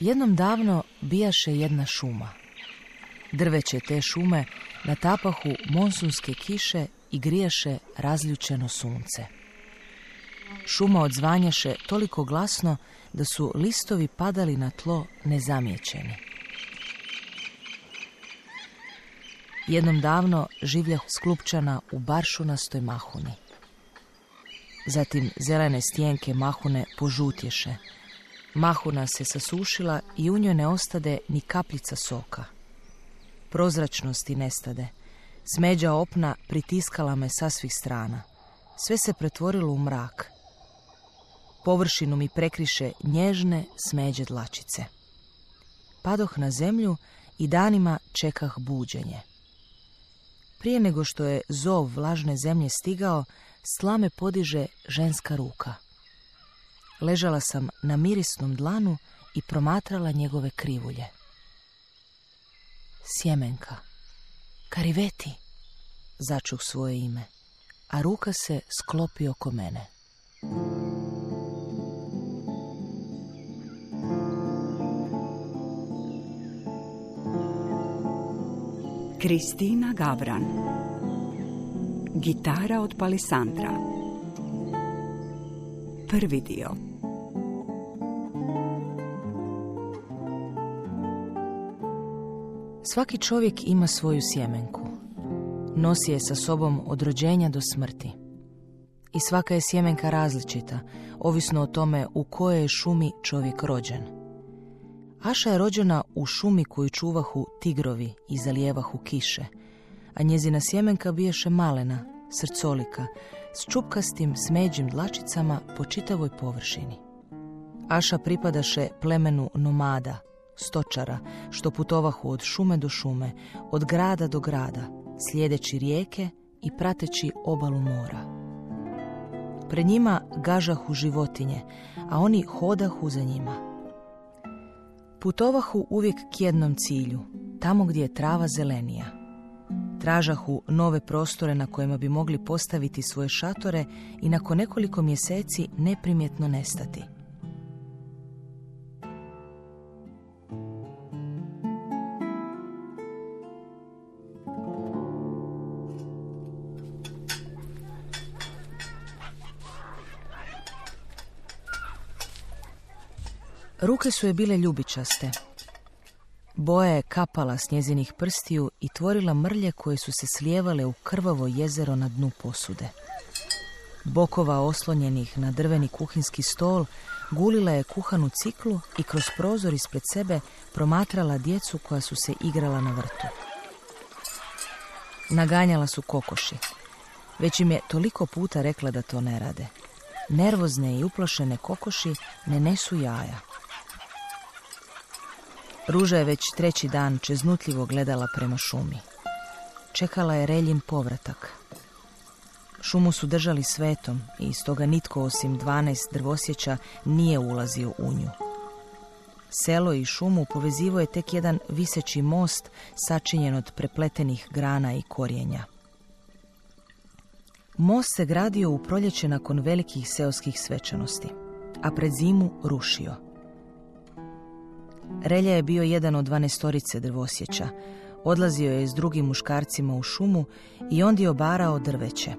Jednom davno bijaše jedna šuma. Drveće te šume na tapahu monsunske kiše i grijaše razljučeno sunce. Šuma odzvanjaše toliko glasno da su listovi padali na tlo nezamijećeni. Jednom davno življa sklupčana u baršunastoj mahuni. Zatim zelene stijenke mahune požutješe. Mahuna se sasušila i u njoj ne ostade ni kapljica soka. Prozračnosti nestade. Smeđa opna pritiskala me sa svih strana. Sve se pretvorilo u mrak. Površinu mi prekriše nježne smeđe dlačice. Padoh na zemlju i danima čekah buđenje. Prije nego što je zov vlažne zemlje stigao, slame podiže ženska ruka. Ležala sam na mirisnom dlanu i promatrala njegove krivulje. Sjemenka. Kariveti, začuh svoje ime, a ruka se sklopi oko mene. Kristina Gavran Gitara od Palisandra Prvi dio Svaki čovjek ima svoju sjemenku. Nosi je sa sobom od rođenja do smrti. I svaka je sjemenka različita, ovisno o tome u kojoj je šumi čovjek rođen. Aša je rođena u šumi koju čuvahu tigrovi i zalijevahu kiše, a njezina sjemenka biješe malena, srcolika, s čupkastim smeđim dlačicama po čitavoj površini. Aša pripadaše plemenu nomada, stočara, što putovahu od šume do šume, od grada do grada, slijedeći rijeke i prateći obalu mora. Pred njima gažahu životinje, a oni hodahu za njima. Putovahu uvijek k jednom cilju, tamo gdje je trava zelenija. Tražahu nove prostore na kojima bi mogli postaviti svoje šatore i nakon nekoliko mjeseci neprimjetno nestati. Ruke su je bile ljubičaste. Boja je kapala s njezinih prstiju i tvorila mrlje koje su se slijevale u krvavo jezero na dnu posude. Bokova oslonjenih na drveni kuhinski stol gulila je kuhanu ciklu i kroz prozor ispred sebe promatrala djecu koja su se igrala na vrtu. Naganjala su kokoši. Već im je toliko puta rekla da to ne rade. Nervozne i uplašene kokoši ne nesu jaja. Ruža je već treći dan čeznutljivo gledala prema šumi. Čekala je Reljin povratak. Šumu su držali svetom i stoga nitko osim dvanaest drvosjeća nije ulazio u nju. Selo i šumu povezivo je tek jedan viseći most sačinjen od prepletenih grana i korijenja. Most se gradio u proljeće nakon velikih seoskih svečanosti, a pred zimu rušio – Relja je bio jedan od dvanestorice drvosjeća. Odlazio je s drugim muškarcima u šumu i ondje obarao drveće.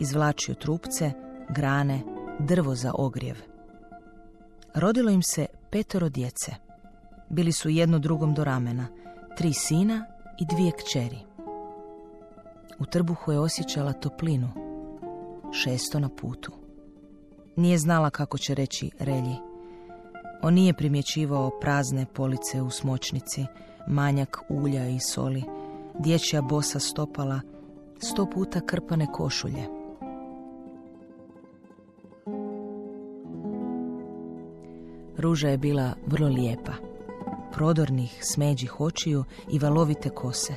Izvlačio trupce, grane, drvo za ogrjev. Rodilo im se petoro djece. Bili su jedno drugom do ramena, tri sina i dvije kćeri. U trbuhu je osjećala toplinu, šesto na putu. Nije znala kako će reći Relji. On nije primjećivao prazne police u smočnici, manjak ulja i soli, dječja bosa stopala, sto puta krpane košulje. Ruža je bila vrlo lijepa, prodornih smeđih očiju i valovite kose,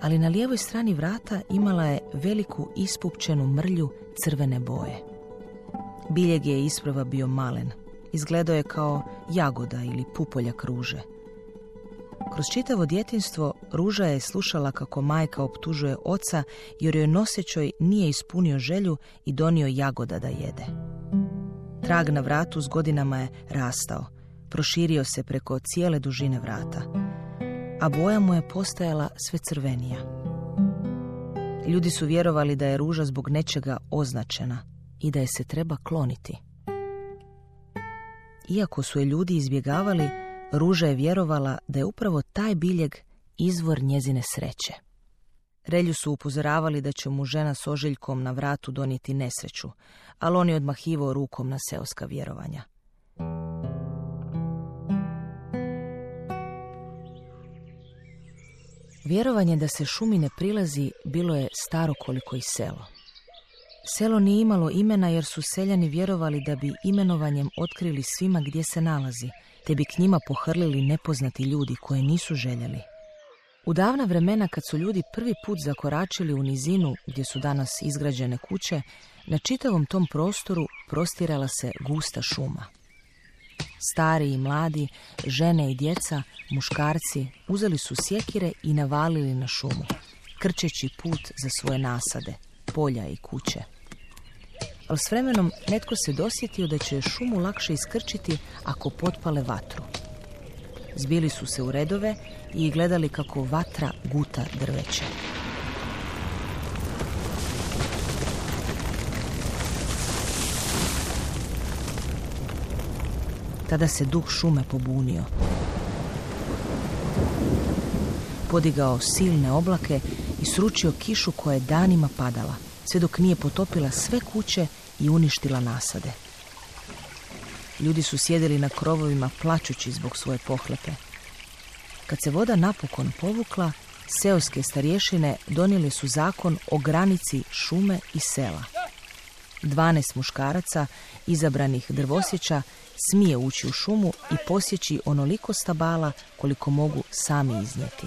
ali na lijevoj strani vrata imala je veliku ispupčenu mrlju crvene boje. Biljeg je isprava bio malen, izgledao je kao jagoda ili pupoljak ruže. Kroz čitavo djetinstvo Ruža je slušala kako majka optužuje oca jer joj nosećoj nije ispunio želju i donio jagoda da jede. Trag na vratu s godinama je rastao, Proširio se preko cijele dužine vrata, a boja mu je postajala sve crvenija. Ljudi su vjerovali da je ruža zbog nečega označena i da je se treba kloniti. Iako su je ljudi izbjegavali, Ruža je vjerovala da je upravo taj biljeg izvor njezine sreće. Relju su upozoravali da će mu žena s ožiljkom na vratu donijeti nesreću, ali on je odmahivao rukom na seoska vjerovanja. Vjerovanje da se šumi ne prilazi bilo je staro koliko i selo. Selo nije imalo imena jer su seljani vjerovali da bi imenovanjem otkrili svima gdje se nalazi, te bi k njima pohrlili nepoznati ljudi koje nisu željeli. U davna vremena kad su ljudi prvi put zakoračili u nizinu gdje su danas izgrađene kuće, na čitavom tom prostoru prostirala se gusta šuma. Stari i mladi, žene i djeca, muškarci uzeli su sjekire i navalili na šumu, krčeći put za svoje nasade, polja i kuće. Ali s vremenom netko se dosjetio da će šumu lakše iskrčiti ako potpale vatru. Zbili su se u redove i gledali kako vatra guta drveće. Tada se duh šume pobunio. Podigao silne oblake i sručio kišu koja je danima padala, sve dok nije potopila sve kuće i uništila nasade. Ljudi su sjedili na krovovima plačući zbog svoje pohlepe. Kad se voda napokon povukla, seoske starješine donijeli su zakon o granici šume i sela. 12 muškaraca, izabranih drvosjeća, smije ući u šumu i posjeći onoliko stabala koliko mogu sami iznijeti.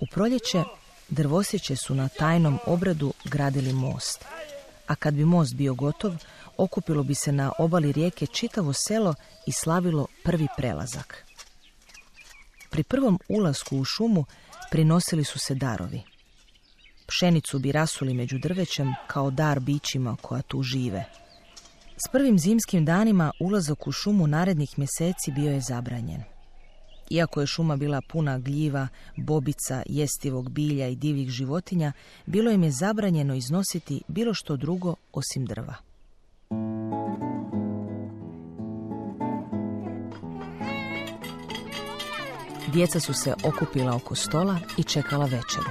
U proljeće drvosjeće su na tajnom obradu gradili most, a kad bi most bio gotov, okupilo bi se na obali rijeke čitavo selo i slavilo prvi prelazak. Pri prvom ulasku u šumu prinosili su se darovi. Pšenicu bi rasuli među drvećem kao dar bićima koja tu žive. S prvim zimskim danima ulazak u šumu narednih mjeseci bio je zabranjen. Iako je šuma bila puna gljiva, bobica, jestivog bilja i divljih životinja, bilo im je zabranjeno iznositi bilo što drugo osim drva. Djeca su se okupila oko stola i čekala večeru.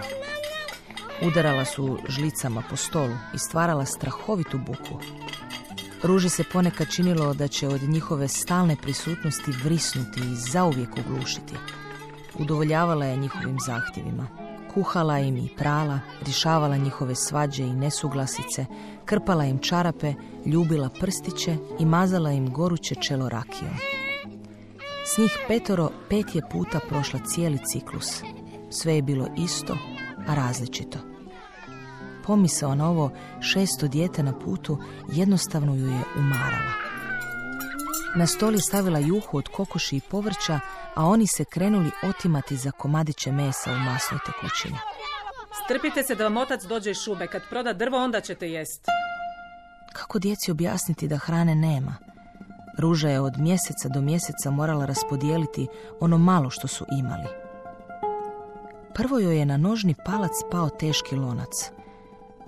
Udarala su žlicama po stolu i stvarala strahovitu buku. Ruži se ponekad činilo da će od njihove stalne prisutnosti vrisnuti i zauvijek oglušiti. Udovoljavala je njihovim zahtjevima. Kuhala im i prala, rješavala njihove svađe i nesuglasice, krpala im čarape, ljubila prstiće i mazala im goruće čelo rakijom. S njih petoro pet je puta prošla cijeli ciklus. Sve je bilo isto, a različito. Pomisao na ovo šesto dijete na putu jednostavno ju je umarala. Na stoli stavila juhu od kokoši i povrća, a oni se krenuli otimati za komadiće mesa u masnoj tekućini. Strpite se da vam otac dođe iz šube. Kad proda drvo, onda ćete jest. Kako djeci objasniti da hrane nema? Ruža je od mjeseca do mjeseca morala raspodijeliti ono malo što su imali. Prvo joj je na nožni palac pao teški lonac.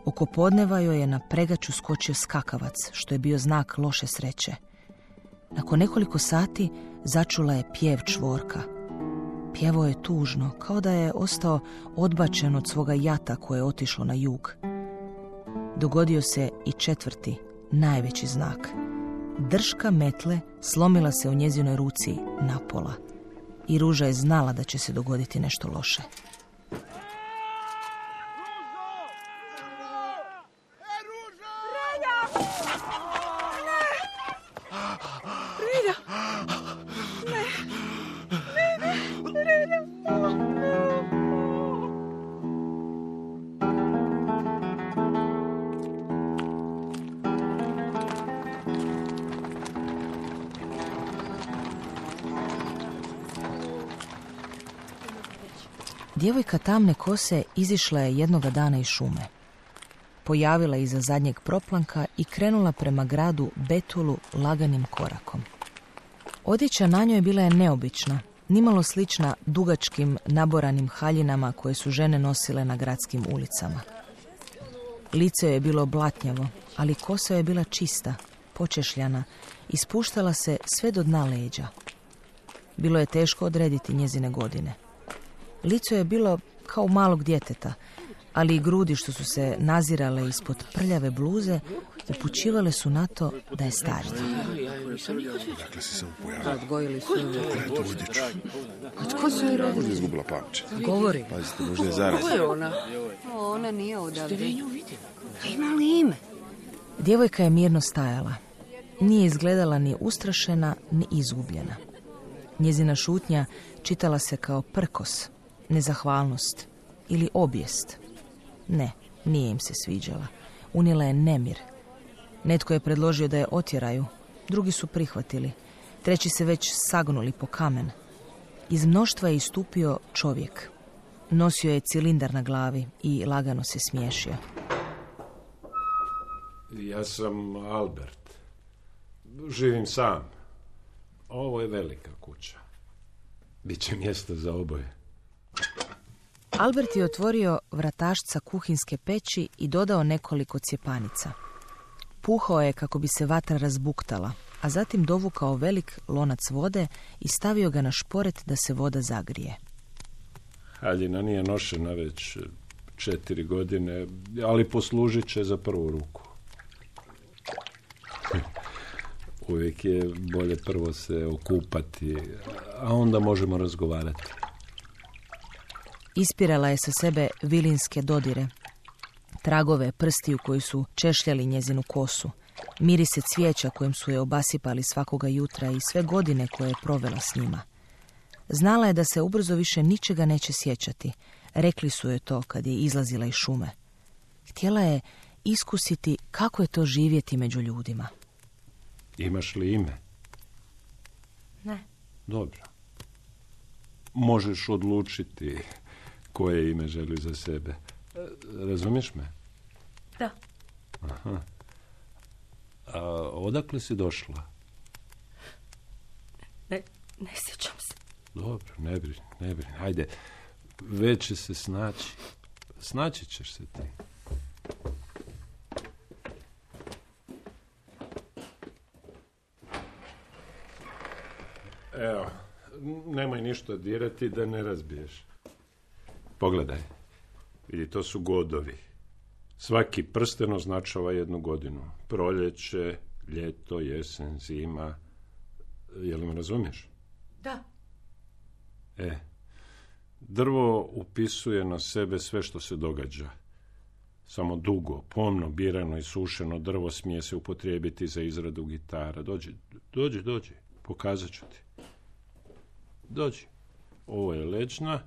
Oko podneva joj je na pregaču skočio skakavac, što je bio znak loše sreće. Nakon nekoliko sati začula je pjev čvorka. Pjevo je tužno, kao da je ostao odbačen od svoga jata koje je otišlo na jug. Dogodio se i četvrti, najveći znak. Drška metle slomila se u njezinoj ruci napola i Ruža je znala da će se dogoditi nešto loše. Djevojka tamne kose izišla je jednoga dana iz šume. Pojavila iza zadnjeg proplanka i krenula prema gradu Betulu laganim korakom. Odjeća na njoj bila je neobična, nimalo slična dugačkim naboranim haljinama koje su žene nosile na gradskim ulicama. Lice je bilo blatnjavo, ali kosa je bila čista, počešljana i spuštala se sve do dna leđa. Bilo je teško odrediti njezine godine. Lice je bilo kao malog djeteta, ali i grudi što su se nazirale ispod prljave bluze upućivale su na to da je starica. Dakle si se upojavila. Odgojili su odjeću. A tko su joj rodili? Možda je izgubila pamćenje. Govori. Pazite, možda je zaraz. je ona? O, ona nije odavde. Ima li ime? Djevojka je mirno stajala. Nije izgledala ni ustrašena, ni izgubljena. Njezina šutnja čitala se kao prkos, nezahvalnost ili obijest. Ne, nije im se sviđala. Unijela je nemir. Netko je predložio da je otjeraju, drugi su prihvatili. Treći se već sagnuli po kamen. Iz mnoštva je istupio čovjek. Nosio je cilindar na glavi i lagano se smiješio. Ja sam Albert. Živim sam. Ovo je velika kuća. Biće mjesta za oboje. Albert je otvorio vratašca kuhinske peći i dodao nekoliko cjepanica. Puhao je kako bi se vatra razbuktala, a zatim dovukao velik lonac vode i stavio ga na šporet da se voda zagrije. Haljina nije nošena već četiri godine, ali poslužit će za prvu ruku. Uvijek je bolje prvo se okupati, a onda možemo razgovarati. Ispirala je sa sebe vilinske dodire, tragove prstiju koji su češljali njezinu kosu, mirise cvijeća kojim su je obasipali svakoga jutra i sve godine koje je provela s njima. Znala je da se ubrzo više ničega neće sjećati. Rekli su joj to kad je izlazila iz šume. Htjela je iskusiti kako je to živjeti među ljudima. Imaš li ime? Ne. Dobro. Možeš odlučiti koje ime želi za sebe. E, Razumiješ me? Da. Aha. A odakle si došla? Ne, ne sjećam se. Dobro, ne brini, ne brini. Hajde, već će se snaći. Snaći ćeš se ti. Evo, nemoj ništa dirati da ne razbiješ. Pogledaj. Vidi, to su godovi. Svaki prsten označava jednu godinu. Proljeće, ljeto, jesen, zima. Jel me razumiješ? Da. E, drvo upisuje na sebe sve što se događa. Samo dugo, pomno, birano i sušeno drvo smije se upotrijebiti za izradu gitara. Dođi, dođi, dođi, pokazat ću ti. Dođi. Ovo je leđna,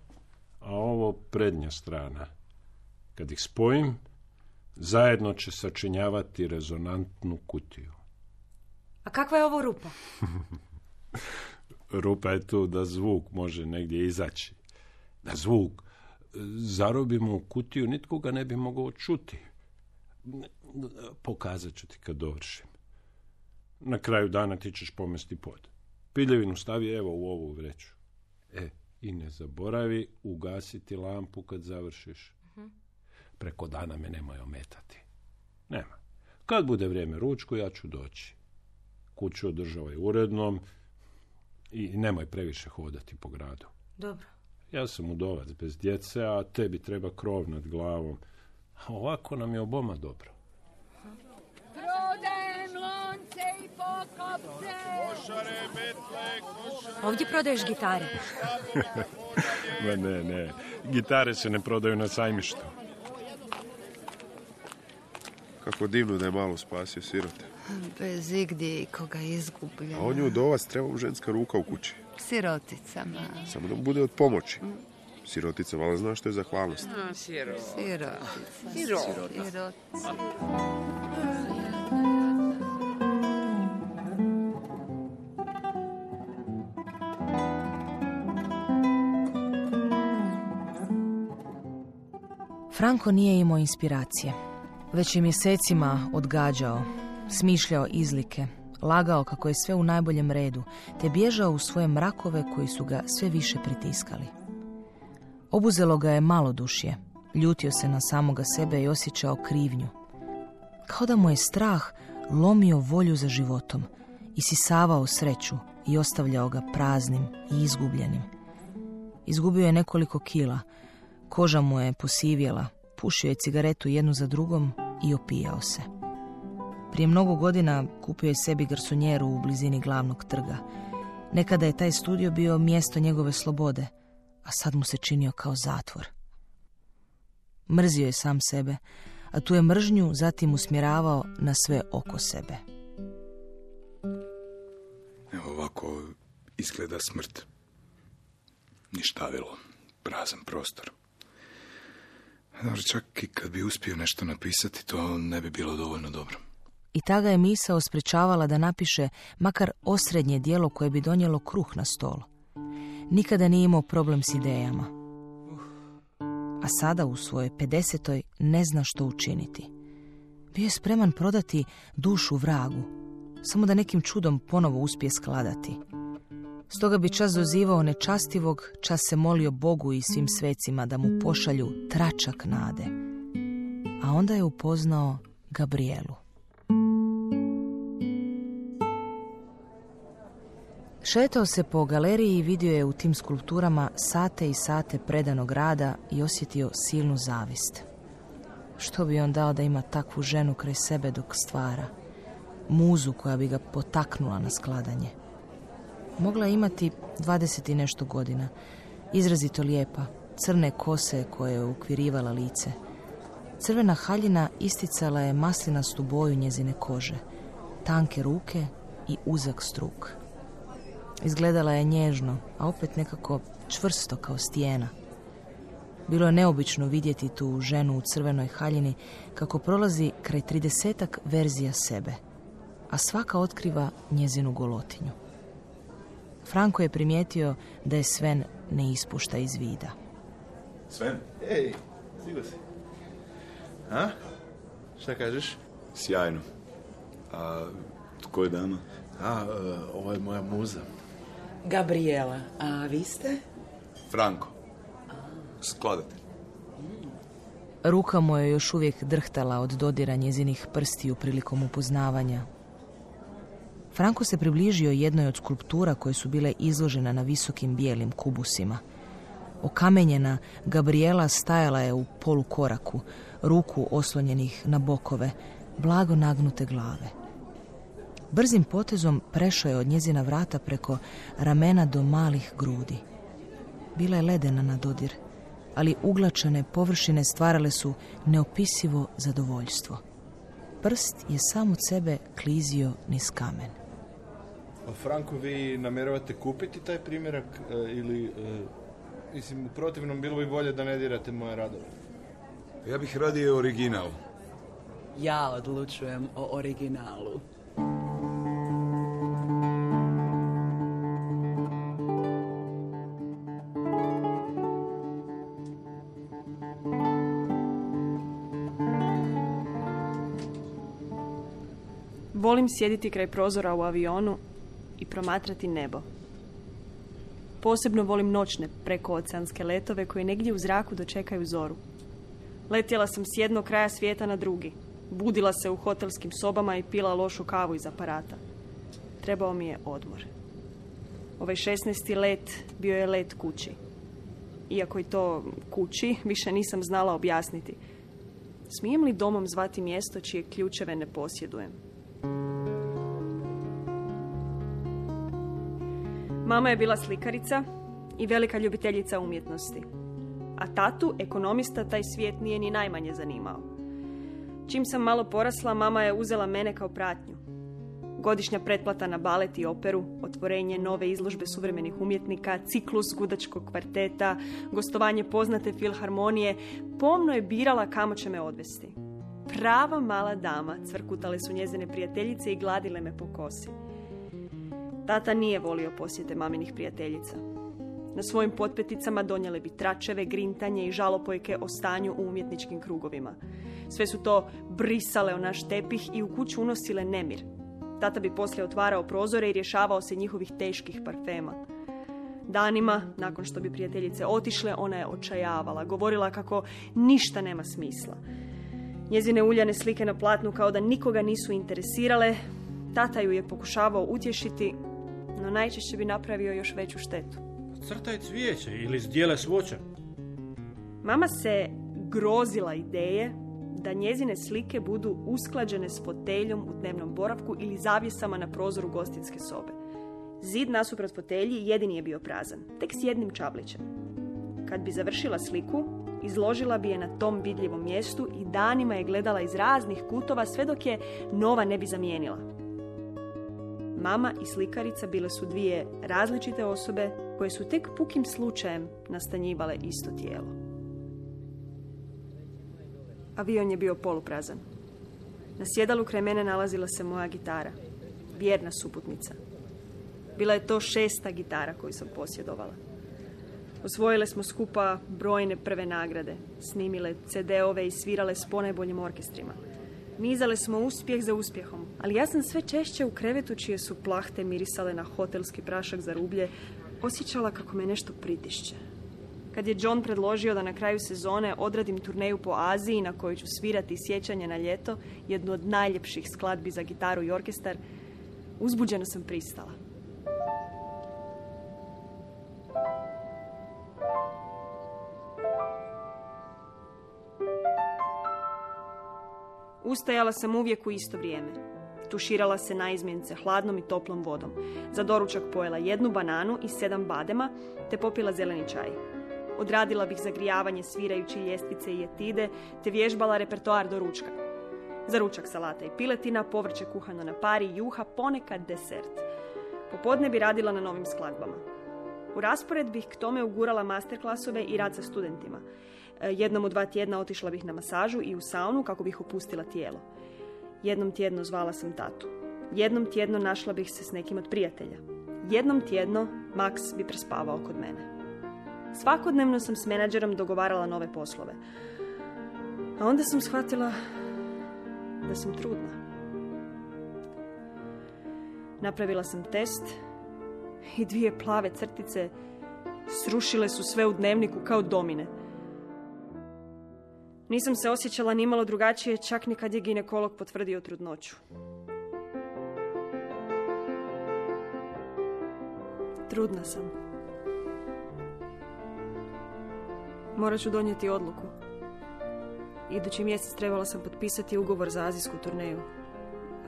a ovo prednja strana. Kad ih spojim, zajedno će sačinjavati rezonantnu kutiju. A kakva je ovo rupa? Rupa je tu da zvuk može negdje izaći. Da zvuk zarobimo u kutiju, nitko ga ne bi mogao čuti. Pokazat ću ti kad dovršim. Na kraju dana ti ćeš pomesti pod. Piljevinu stavi evo u ovu vreću. E, i ne zaboravi ugasiti lampu kad završiš. Preko dana me nemoj ometati. Nema. Kad bude vrijeme ručku, ja ću doći. Kuću održavaj urednom i nemoj previše hodati po gradu. Dobro. Ja sam udovac bez djece, a tebi treba krov nad glavom. A ovako nam je oboma dobro. Prodajem lonce i pokopce. Ovdje prodaješ gitare. Ma ne, ne. Gitare se ne prodaju na sajmištu. Kako divno da je malo spasio sirote. Bez igdje koga izgublja. A on je udovac, treba mu ženska ruka u kući. Siroticama. Samo da mu bude od pomoći. Sirotica, vala zna što je zahvalnost. Sirotica. Sirotica. Franko nije imao inspiracije. Već je mjesecima odgađao, smišljao izlike, lagao kako je sve u najboljem redu, te bježao u svoje mrakove koji su ga sve više pritiskali. Obuzelo ga je malodušje, ljutio se na samoga sebe i osjećao krivnju. Kao da mu je strah lomio volju za životom, isisavao sreću i ostavljao ga praznim i izgubljenim. Izgubio je nekoliko kila, koža mu je posivjela, pušio je cigaretu jednu za drugom i opijao se. Prije mnogo godina kupio je sebi garsonjeru u blizini glavnog trga. Nekada je taj studio bio mjesto njegove slobode, a sad mu se činio kao zatvor. Mrzio je sam sebe, a tu je mržnju zatim usmjeravao na sve oko sebe. Evo ovako izgleda smrt. Ništavilo, prazan prostor. Dobro, čak i kad bi uspio nešto napisati, to ne bi bilo dovoljno dobro. I ta ga je misao sprečavala da napiše makar osrednje dijelo koje bi donijelo kruh na stol. Nikada nije imao problem s idejama. A sada u svojoj 50. ne zna što učiniti. Bio je spreman prodati dušu vragu, samo da nekim čudom ponovo uspije skladati. Stoga bi čas dozivao nečastivog, čas se molio Bogu i svim svecima da mu pošalju tračak nade. A onda je upoznao Gabrielu. Šetao se po galeriji i vidio je u tim skulpturama sate i sate predanog rada i osjetio silnu zavist. Što bi on dao da ima takvu ženu kraj sebe dok stvara? Muzu koja bi ga potaknula na skladanje. Mogla je imati dvadeset i nešto godina. Izrazito lijepa, crne kose koje je ukvirivala lice. Crvena haljina isticala je maslinastu boju njezine kože, tanke ruke i uzak struk. Izgledala je nježno, a opet nekako čvrsto kao stijena. Bilo je neobično vidjeti tu ženu u crvenoj haljini kako prolazi kraj tridesetak verzija sebe, a svaka otkriva njezinu golotinju. Franko je primijetio da je Sven ne ispušta iz vida. Sven? Ej, stigo si. A? Šta kažeš? Sjajno. A tko je dama? A, e, ovo je moja muza. Gabriela, a vi ste? Franko. Skladatelj. Ruka mu je još uvijek drhtala od dodira njezinih prstiju prilikom upoznavanja. Franko se približio jednoj od skulptura koje su bile izložene na visokim bijelim kubusima. Okamenjena, Gabriela stajala je u polukoraku, ruku oslonjenih na bokove, blago nagnute glave. Brzim potezom prešao je od njezina vrata preko ramena do malih grudi. Bila je ledena na dodir, ali uglačene površine stvarale su neopisivo zadovoljstvo. Prst je sam od sebe klizio niz kamen. A Franko, vi namjeravate kupiti taj primjerak e, ili... e, mislim, u protivnom bilo bi bolje da ne dirate moje radove. Ja bih radio original. Ja odlučujem o originalu. Volim sjediti kraj prozora u avionu i promatrati nebo. Posebno volim noćne prekooceanske letove koji negdje u zraku dočekaju zoru. Letjela sam s jednog kraja svijeta na drugi. Budila se u hotelskim sobama i pila lošu kavu iz aparata. Trebao mi je odmor. Ovaj 16. let bio je let kući. Iako i to kući, više nisam znala objasniti. Smijem li domom zvati mjesto čije ključeve ne posjedujem? Mama je bila slikarica i velika ljubiteljica umjetnosti. A tatu, ekonomista, taj svijet nije ni najmanje zanimao. Čim sam malo porasla, mama je uzela mene kao pratnju. Godišnja pretplata na balet i operu, otvorenje nove izložbe suvremenih umjetnika, ciklus gudačkog kvarteta, gostovanje poznate filharmonije, pomno je birala kamo će me odvesti. Prava mala dama, cvrkutale su njezine prijateljice i gladile me po kosi. Tata nije volio posjete maminih prijateljica. Na svojim potpeticama donijele bi tračeve, grintanje i žalopojke o stanju u umjetničkim krugovima. Sve su to brisale o naš tepih i u kuću unosile nemir. Tata bi poslije otvarao prozore i rješavao se njihovih teških parfema. Danima, nakon što bi prijateljice otišle, ona je očajavala, govorila kako ništa nema smisla. Njezine uljane slike na platnu kao da nikoga nisu interesirale, tata ju je pokušavao utješiti, no najčešće bi napravio još veću štetu. Crtaj cvijeće ili zdjele svoća. Mama se grozila ideje da njezine slike budu usklađene s foteljom u dnevnom boravku ili zavjesama na prozoru gostinske sobe. Zid nasuprot fotelji jedini je bio prazan, tek s jednim čablićem. Kad bi završila sliku, izložila bi je na tom vidljivom mjestu i danima je gledala iz raznih kutova sve dok je nova ne bi zamijenila. Mama i slikarica bile su dvije različite osobe koje su tek pukim slučajem nastanjivale isto tijelo. Avion je bio poluprazan. Na sjedalu kraj mene nalazila se moja gitara, vjerna suputnica. Bila je to šesta gitara koju sam posjedovala. Osvojile smo skupa brojne prve nagrade, snimile CD-ove i svirale s ponajboljim orkestrima. Nizale smo uspjeh za uspjehom, ali ja sam sve češće u krevetu čije su plahte mirisale na hotelski prašak za rublje, osjećala kako me nešto pritišće. Kad je John predložio da na kraju sezone odradim turneju po Aziji na kojoj ću svirati sjećanje na ljeto, jednu od najljepših skladbi za gitaru i orkestar, uzbuđeno sam pristala. Ustajala sam uvijek u isto vrijeme. Tuširala se na izmjenice hladnom i toplom vodom. Za doručak pojela jednu bananu i sedam badema, te popila zeleni čaj. Odradila bih zagrijavanje svirajući ljestvice i etide, te vježbala repertoar do ručka. Za ručak salata i piletina, povrće kuhano na pari, juha, ponekad desert. Popodne bi radila na novim skladbama. U raspored bih k tome ugurala masterklasove i rad sa studentima. E, jednom u dva tjedna otišla bih na masažu i u saunu kako bih opustila tijelo. Jednom tjedno zvala sam tatu. Jednom tjedno našla bih se s nekim od prijatelja. Jednom tjedno Max bi prespavao kod mene. Svakodnevno sam s menadžerom dogovarala nove poslove. A onda sam shvatila da sam trudna. Napravila sam test i dvije plave crtice srušile su sve u dnevniku kao domine. Nisam se osjećala ni malo drugačije, čak ni kad je ginekolog potvrdio trudnoću. Trudna sam. Morat ću donijeti odluku. Idući mjesec trebala sam potpisati ugovor za azijsku turneju.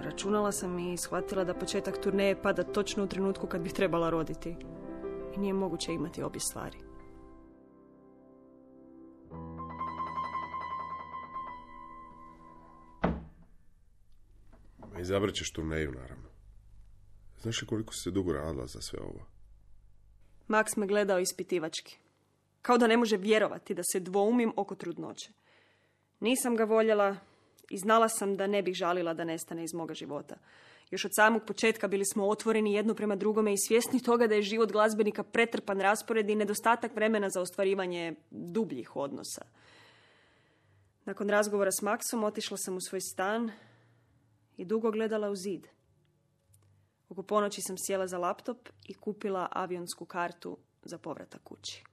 Računala sam i shvatila da početak turneje pada točno u trenutku kad bih trebala roditi. I nije moguće imati obje stvari. Izabrat ćeš turneju, naravno. Znaš li koliko se dugo radila za sve ovo? Max me gledao ispitivački. Kao da ne može vjerovati da se dvoumim oko trudnoće. Nisam ga voljela i znala sam da ne bih žalila da nestane iz moga života. Još od samog početka bili smo otvoreni jedno prema drugome i svjesni toga da je život glazbenika pretrpan raspored i nedostatak vremena za ostvarivanje dubljih odnosa. Nakon razgovora s Maksom otišla sam u svoj stan i dugo gledala u zid. Oko ponoći sam sjela za laptop i kupila avionsku kartu za povratak kući.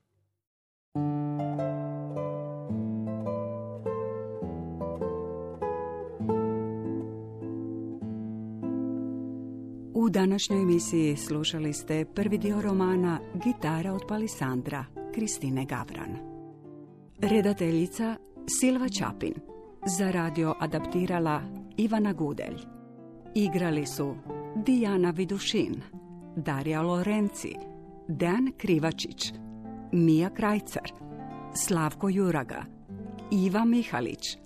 U današnjoj emisiji slušali ste prvi dio romana Gitara od Palisandra Kristine Gavran. Redateljica Silva Čapin. Za radio adaptirala Ivana Gudelj. Igrali su Dijana Vidušin, Darija Lorenci, Dan Krivačić, Mija Krajcar, Slavko Juraga, Iva Mihalić,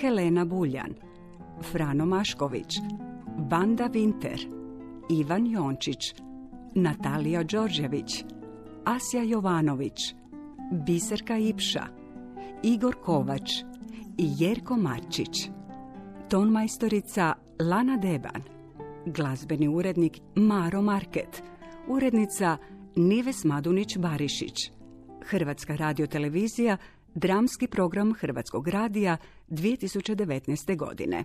Helena Buljan, Frano Mašković, Vanda Vinter, Ivan Jončić, Natalija Đorđević, Asja Jovanović, Biserka Ipša, Igor Kovač i Jerko Marčić. Tonmajstorica Lana Deban, glazbeni urednik Maro Market, urednica Nives Madunić-Barišić, Hrvatska radiotelevizija, dramski program Hrvatskog radija 2019. godine.